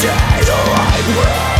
day that I will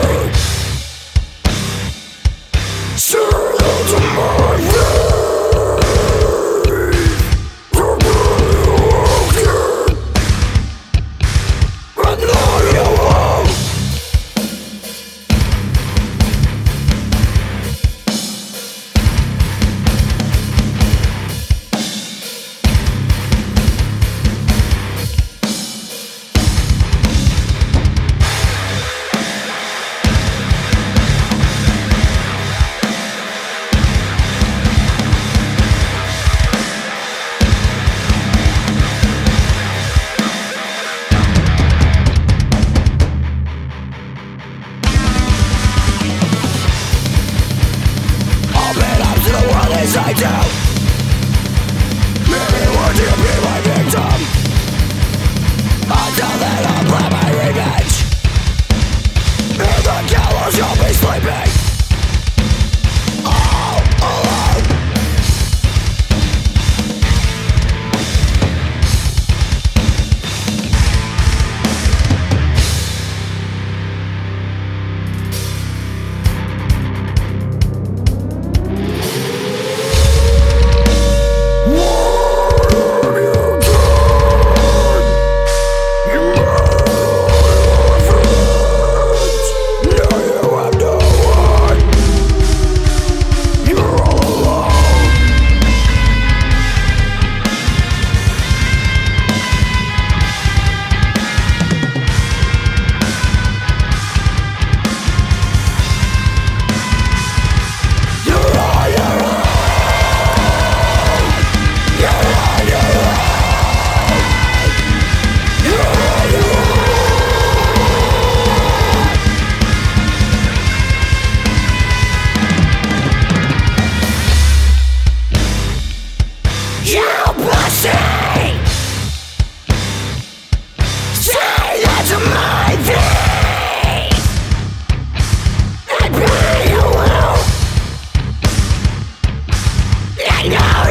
upside down Maybe would you be my victim? Until then I'll play my revenge In the gallows you'll be sleeping I know